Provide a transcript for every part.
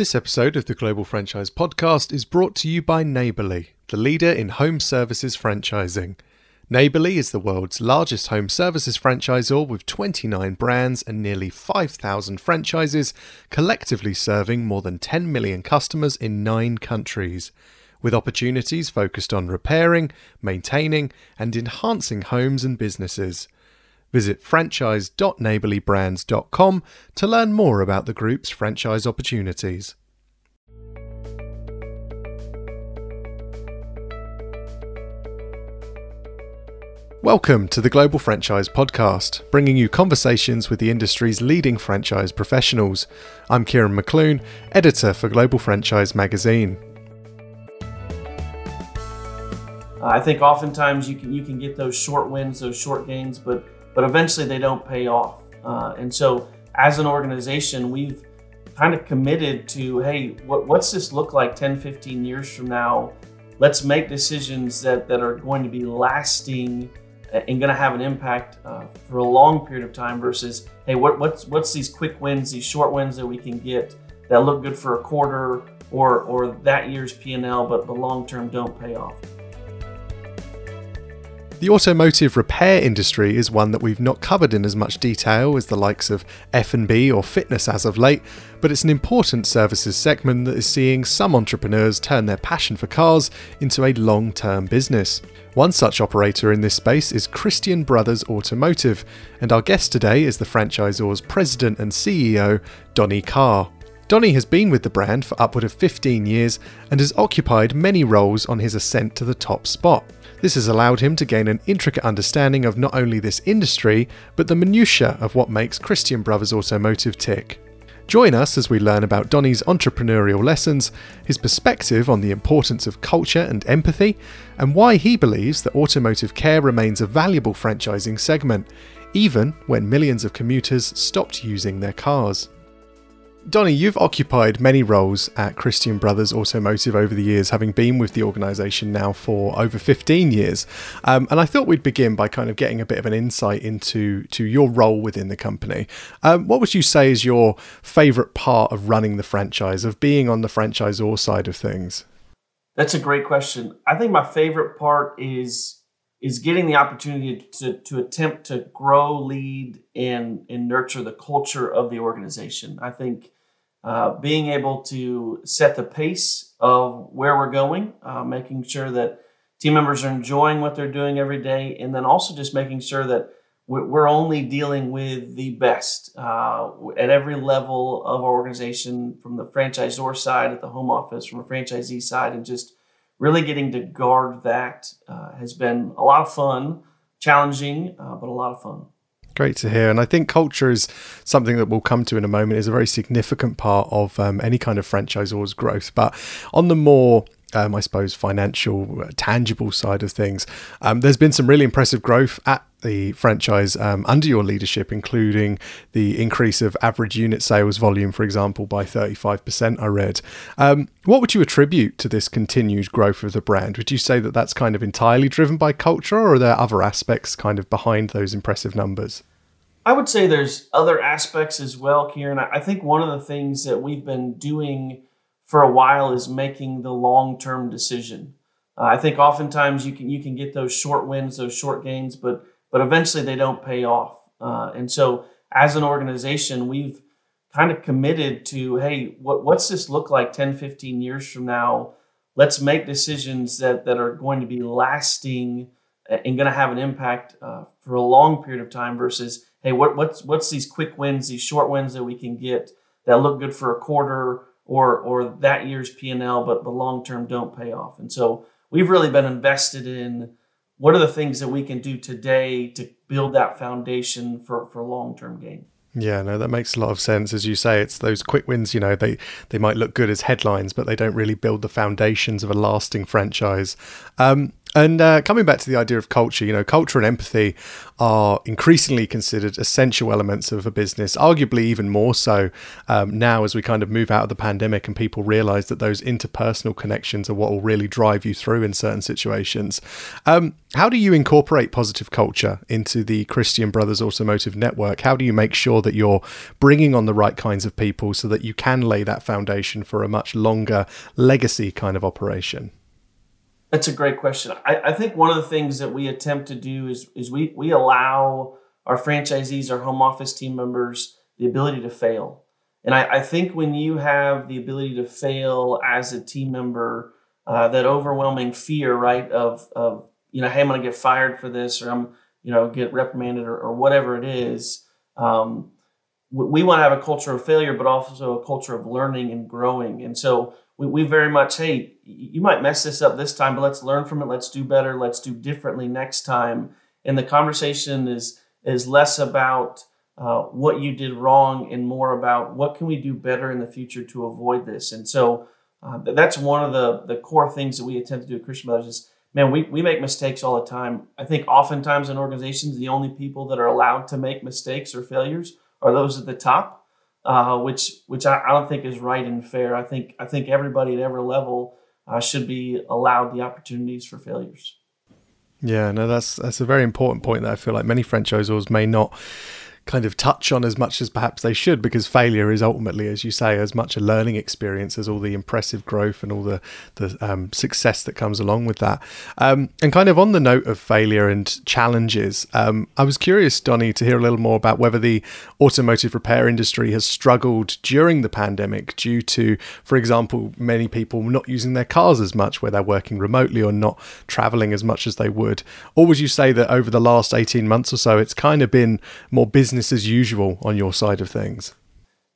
This episode of the Global Franchise Podcast is brought to you by Neighborly, the leader in home services franchising. Neighborly is the world's largest home services franchisor with 29 brands and nearly 5,000 franchises, collectively serving more than 10 million customers in nine countries. With opportunities focused on repairing, maintaining, and enhancing homes and businesses. Visit franchise.neighborlybrands.com to learn more about the group's franchise opportunities. Welcome to the Global Franchise Podcast, bringing you conversations with the industry's leading franchise professionals. I'm Kieran McClune, editor for Global Franchise Magazine. I think oftentimes you can you can get those short wins, those short gains, but but eventually they don't pay off. Uh, and so, as an organization, we've kind of committed to hey, what, what's this look like 10, 15 years from now? Let's make decisions that, that are going to be lasting and going to have an impact uh, for a long period of time versus hey what, what's what's these quick wins these short wins that we can get that look good for a quarter or or that year's p&l but the long term don't pay off the automotive repair industry is one that we've not covered in as much detail as the likes of F&B or fitness as of late, but it's an important services segment that is seeing some entrepreneurs turn their passion for cars into a long-term business. One such operator in this space is Christian Brothers Automotive, and our guest today is the franchisor's president and CEO, Donnie Carr. Donnie has been with the brand for upward of 15 years and has occupied many roles on his ascent to the top spot. This has allowed him to gain an intricate understanding of not only this industry, but the minutiae of what makes Christian Brothers Automotive tick. Join us as we learn about Donnie's entrepreneurial lessons, his perspective on the importance of culture and empathy, and why he believes that automotive care remains a valuable franchising segment, even when millions of commuters stopped using their cars. Donnie, you've occupied many roles at Christian Brothers Automotive over the years, having been with the organisation now for over 15 years. Um, and I thought we'd begin by kind of getting a bit of an insight into to your role within the company. Um, what would you say is your favourite part of running the franchise, of being on the franchisor side of things? That's a great question. I think my favorite part is is getting the opportunity to, to attempt to grow, lead, and, and nurture the culture of the organization. I think uh, being able to set the pace of where we're going, uh, making sure that team members are enjoying what they're doing every day, and then also just making sure that we're only dealing with the best uh, at every level of our organization, from the franchisor side, at the home office, from a franchisee side, and just really getting to guard that uh, has been a lot of fun, challenging, uh, but a lot of fun. Great to hear. And I think culture is something that we'll come to in a moment, is a very significant part of um, any kind of franchisor's growth. But on the more um, I suppose, financial, uh, tangible side of things. Um, there's been some really impressive growth at the franchise um, under your leadership, including the increase of average unit sales volume, for example, by 35%. I read. Um, what would you attribute to this continued growth of the brand? Would you say that that's kind of entirely driven by culture, or are there other aspects kind of behind those impressive numbers? I would say there's other aspects as well, Kieran. I think one of the things that we've been doing for a while is making the long-term decision. Uh, I think oftentimes you can you can get those short wins, those short gains, but but eventually they don't pay off. Uh, and so, as an organization, we've kind of committed to hey, what, what's this look like 10, 15 years from now? Let's make decisions that, that are going to be lasting and going to have an impact uh, for a long period of time versus hey, what, what's, what's these quick wins, these short wins that we can get that look good for a quarter or, or that year's P&L, but the long term don't pay off. And so, we've really been invested in what are the things that we can do today to build that foundation for, for long-term gain yeah, no, that makes a lot of sense. As you say, it's those quick wins, you know, they, they might look good as headlines, but they don't really build the foundations of a lasting franchise. Um, And uh, coming back to the idea of culture, you know, culture and empathy are increasingly considered essential elements of a business, arguably even more so um, now as we kind of move out of the pandemic and people realize that those interpersonal connections are what will really drive you through in certain situations. Um, how do you incorporate positive culture into the Christian Brothers Automotive Network? How do you make sure that you're bringing on the right kinds of people so that you can lay that foundation for a much longer legacy kind of operation? That's a great question. I, I, think one of the things that we attempt to do is is we we allow our franchisees, our home office team members, the ability to fail. And I, I think when you have the ability to fail as a team member, uh, that overwhelming fear, right, of of you know, hey, I'm going to get fired for this, or I'm you know get reprimanded, or, or whatever it is. Um, we, want to have a culture of failure, but also a culture of learning and growing. And so we, we very much, hey, you might mess this up this time, but let's learn from it. Let's do better. Let's do differently next time. And the conversation is is less about uh, what you did wrong and more about what can we do better in the future to avoid this. And so uh, that's one of the the core things that we attempt to do at Christian Brothers is man, we, we make mistakes all the time. I think oftentimes in organizations, the only people that are allowed to make mistakes or failures are those at the top uh, which which I, I, don't think is right and fair. I think I think everybody at every level uh, should be allowed the opportunities for failures. Yeah, no, that's that's a very important point that I feel like many franchisors may not kind of touch on as much as perhaps they should because failure is ultimately as you say as much a learning experience as all the impressive growth and all the the um, success that comes along with that. Um, and kind of on the note of failure and challenges um, I was curious Donnie to hear a little more about whether the automotive repair industry has struggled during the pandemic due to for example many people not using their cars as much where they're working remotely or not traveling as much as they would. Or would you say that over the last 18 months or so it's kind of been more business business as usual on your side of things?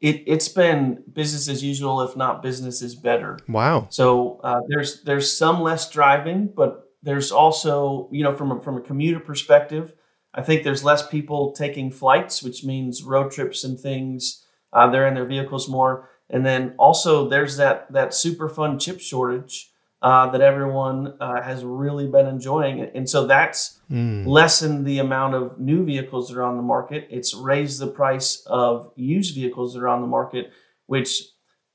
It, it's been business as usual, if not business is better. Wow. So uh, there's there's some less driving, but there's also you know from a, from a commuter perspective, I think there's less people taking flights, which means road trips and things. Uh, they're in their vehicles more, and then also there's that that super fun chip shortage uh, that everyone uh, has really been enjoying. And so that's mm. lessened the amount of new vehicles that are on the market. It's raised the price of used vehicles that are on the market, which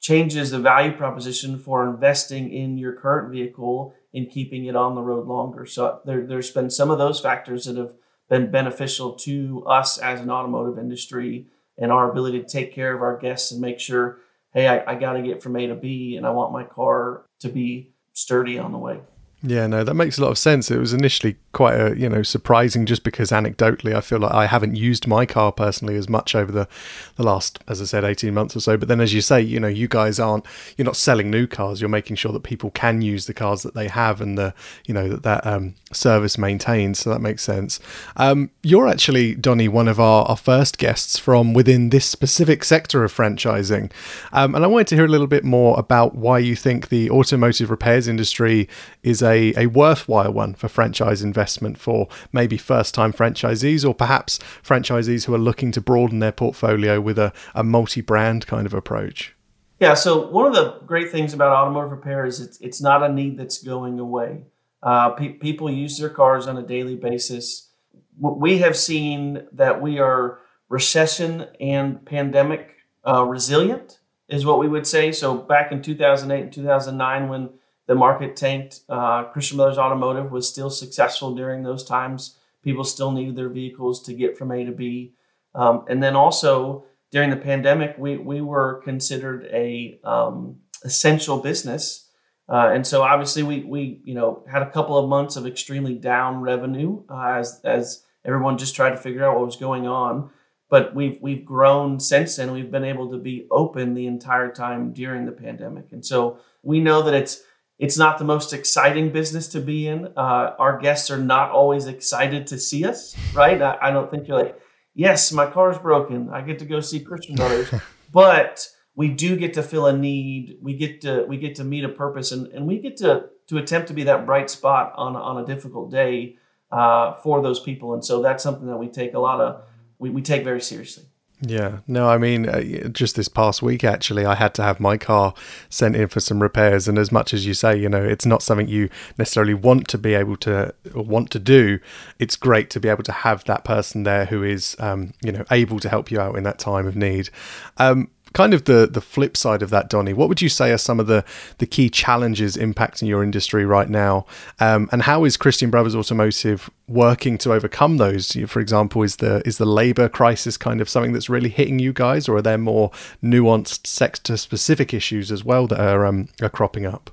changes the value proposition for investing in your current vehicle and keeping it on the road longer. So there, there's been some of those factors that have been beneficial to us as an automotive industry and our ability to take care of our guests and make sure, hey, I, I got to get from A to B and I want my car to be sturdy on the way. Yeah, no, that makes a lot of sense. It was initially quite a you know surprising, just because anecdotally, I feel like I haven't used my car personally as much over the the last, as I said, eighteen months or so. But then, as you say, you know, you guys aren't you're not selling new cars. You're making sure that people can use the cars that they have, and the you know that that um, service maintains. So that makes sense. Um, you're actually Donnie, one of our, our first guests from within this specific sector of franchising, um, and I wanted to hear a little bit more about why you think the automotive repairs industry is a a, a worthwhile one for franchise investment for maybe first time franchisees or perhaps franchisees who are looking to broaden their portfolio with a, a multi brand kind of approach? Yeah, so one of the great things about automotive repair is it's, it's not a need that's going away. Uh, pe- people use their cars on a daily basis. We have seen that we are recession and pandemic uh, resilient, is what we would say. So back in 2008 and 2009, when the market tanked. Uh, Christian Brothers Automotive was still successful during those times. People still needed their vehicles to get from A to B. Um, and then also during the pandemic, we, we were considered a um, essential business. Uh, and so obviously we, we you know had a couple of months of extremely down revenue uh, as, as everyone just tried to figure out what was going on. But we've we've grown since then. We've been able to be open the entire time during the pandemic, and so we know that it's it's not the most exciting business to be in. Uh, our guests are not always excited to see us, right? I, I, don't think you're like, yes, my car's broken. I get to go see Christian Brothers, but we do get to fill a need. We get to we get to meet a purpose, and, and we get to to attempt to be that bright spot on on a difficult day uh, for those people. And so that's something that we take a lot of we, we take very seriously. Yeah, no, I mean, uh, just this past week, actually, I had to have my car sent in for some repairs. And as much as you say, you know, it's not something you necessarily want to be able to want to do, it's great to be able to have that person there who is, um, you know, able to help you out in that time of need. Um, kind of the the flip side of that, Donnie, what would you say are some of the the key challenges impacting your industry right now, um, and how is Christian Brothers Automotive working to overcome those? For example, is the is the labour crisis kind of something that's really hitting you guys, or are there more nuanced sector specific issues as well that are um, are cropping up?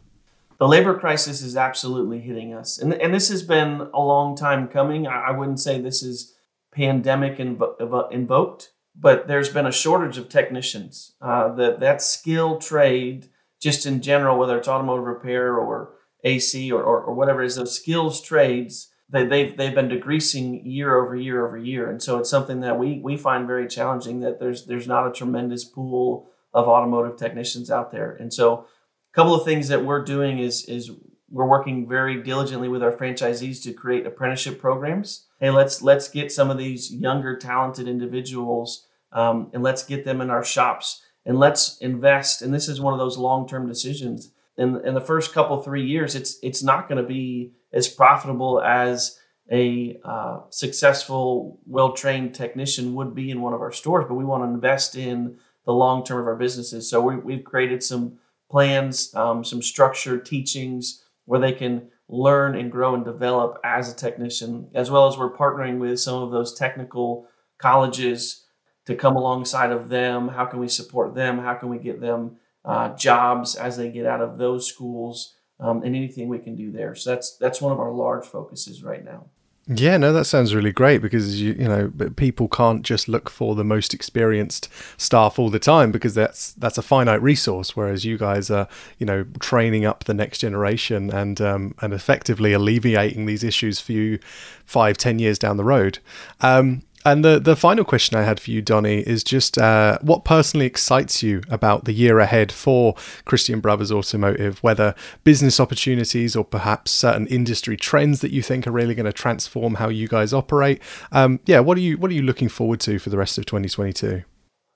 The labor crisis is absolutely hitting us, and and this has been a long time coming. I, I wouldn't say this is pandemic invo- invoked but there's been a shortage of technicians. Uh, that that skill trade, just in general, whether it's automotive repair or AC or, or, or whatever it is, those skills trades, they, they've they've been decreasing year over year over year, and so it's something that we we find very challenging. That there's there's not a tremendous pool of automotive technicians out there, and so a couple of things that we're doing is is we're working very diligently with our franchisees to create apprenticeship programs. Hey, let's let's get some of these younger talented individuals um, and let's get them in our shops and let's invest. And this is one of those long term decisions. In, in the first couple three years, it's it's not going to be as profitable as a uh, successful, well trained technician would be in one of our stores. But we want to invest in the long term of our businesses. So we, we've created some plans, um, some structured teachings where they can learn and grow and develop as a technician, as well as we're partnering with some of those technical colleges to come alongside of them. How can we support them? How can we get them uh, jobs as they get out of those schools? Um, and anything we can do there. So that's that's one of our large focuses right now. Yeah, no, that sounds really great because you you know people can't just look for the most experienced staff all the time because that's that's a finite resource. Whereas you guys are you know training up the next generation and um, and effectively alleviating these issues for you five ten years down the road. Um, and the, the final question I had for you, Donnie, is just uh, what personally excites you about the year ahead for Christian Brothers Automotive, whether business opportunities or perhaps certain industry trends that you think are really going to transform how you guys operate. Um, yeah, what are you what are you looking forward to for the rest of 2022?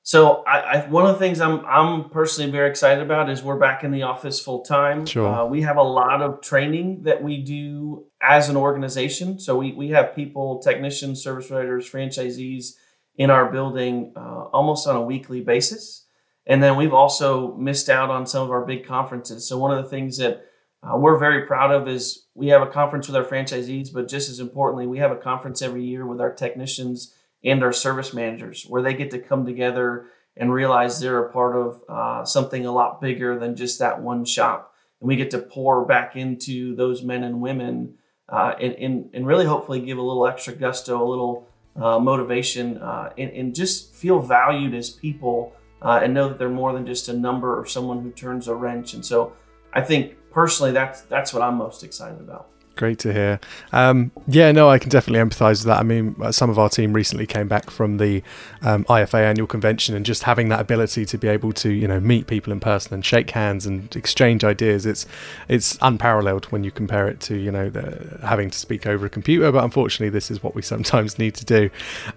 So I, I, one of the things I'm I'm personally very excited about is we're back in the office full time. Sure. Uh, we have a lot of training that we do as an organization. So we we have people, technicians, service writers, franchisees in our building uh, almost on a weekly basis. And then we've also missed out on some of our big conferences. So one of the things that uh, we're very proud of is we have a conference with our franchisees, but just as importantly, we have a conference every year with our technicians and our service managers where they get to come together and realize they're a part of uh, something a lot bigger than just that one shop. And we get to pour back into those men and women uh, and, and, and, really hopefully give a little extra gusto, a little uh, motivation, uh, and, and, just feel valued as people uh, and know that they're more than just a number or someone who turns a wrench. And so I think personally, that's, that's what I'm most excited about. Great to hear. Um, yeah, no, I can definitely empathise with that. I mean, uh, some of our team recently came back from the um, IFA annual convention, and just having that ability to be able to, you know, meet people in person and shake hands and exchange ideas, it's it's unparalleled when you compare it to, you know, the, having to speak over a computer. But unfortunately, this is what we sometimes need to do.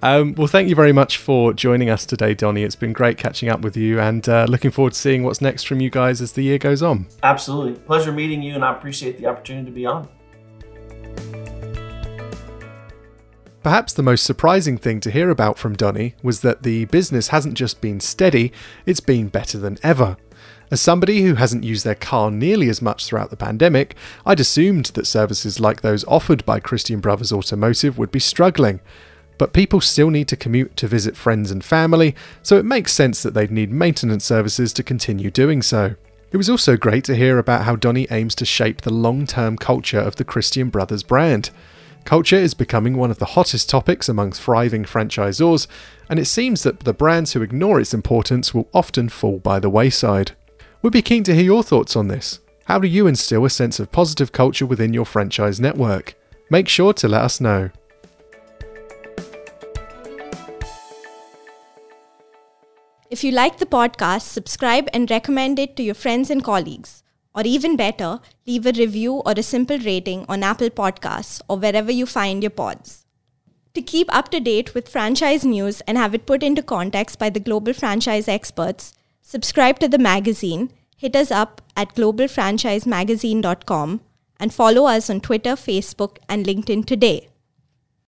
Um, well, thank you very much for joining us today, Donnie. It's been great catching up with you, and uh, looking forward to seeing what's next from you guys as the year goes on. Absolutely, pleasure meeting you, and I appreciate the opportunity to be on. Perhaps the most surprising thing to hear about from Donnie was that the business hasn't just been steady, it's been better than ever. As somebody who hasn't used their car nearly as much throughout the pandemic, I'd assumed that services like those offered by Christian Brothers Automotive would be struggling. But people still need to commute to visit friends and family, so it makes sense that they'd need maintenance services to continue doing so. It was also great to hear about how Donnie aims to shape the long term culture of the Christian Brothers brand. Culture is becoming one of the hottest topics among thriving franchisors, and it seems that the brands who ignore its importance will often fall by the wayside. We'd be keen to hear your thoughts on this. How do you instill a sense of positive culture within your franchise network? Make sure to let us know. If you like the podcast, subscribe and recommend it to your friends and colleagues. Or even better, leave a review or a simple rating on Apple Podcasts or wherever you find your pods. To keep up to date with franchise news and have it put into context by the global franchise experts, subscribe to the magazine, hit us up at globalfranchisemagazine.com, and follow us on Twitter, Facebook, and LinkedIn today.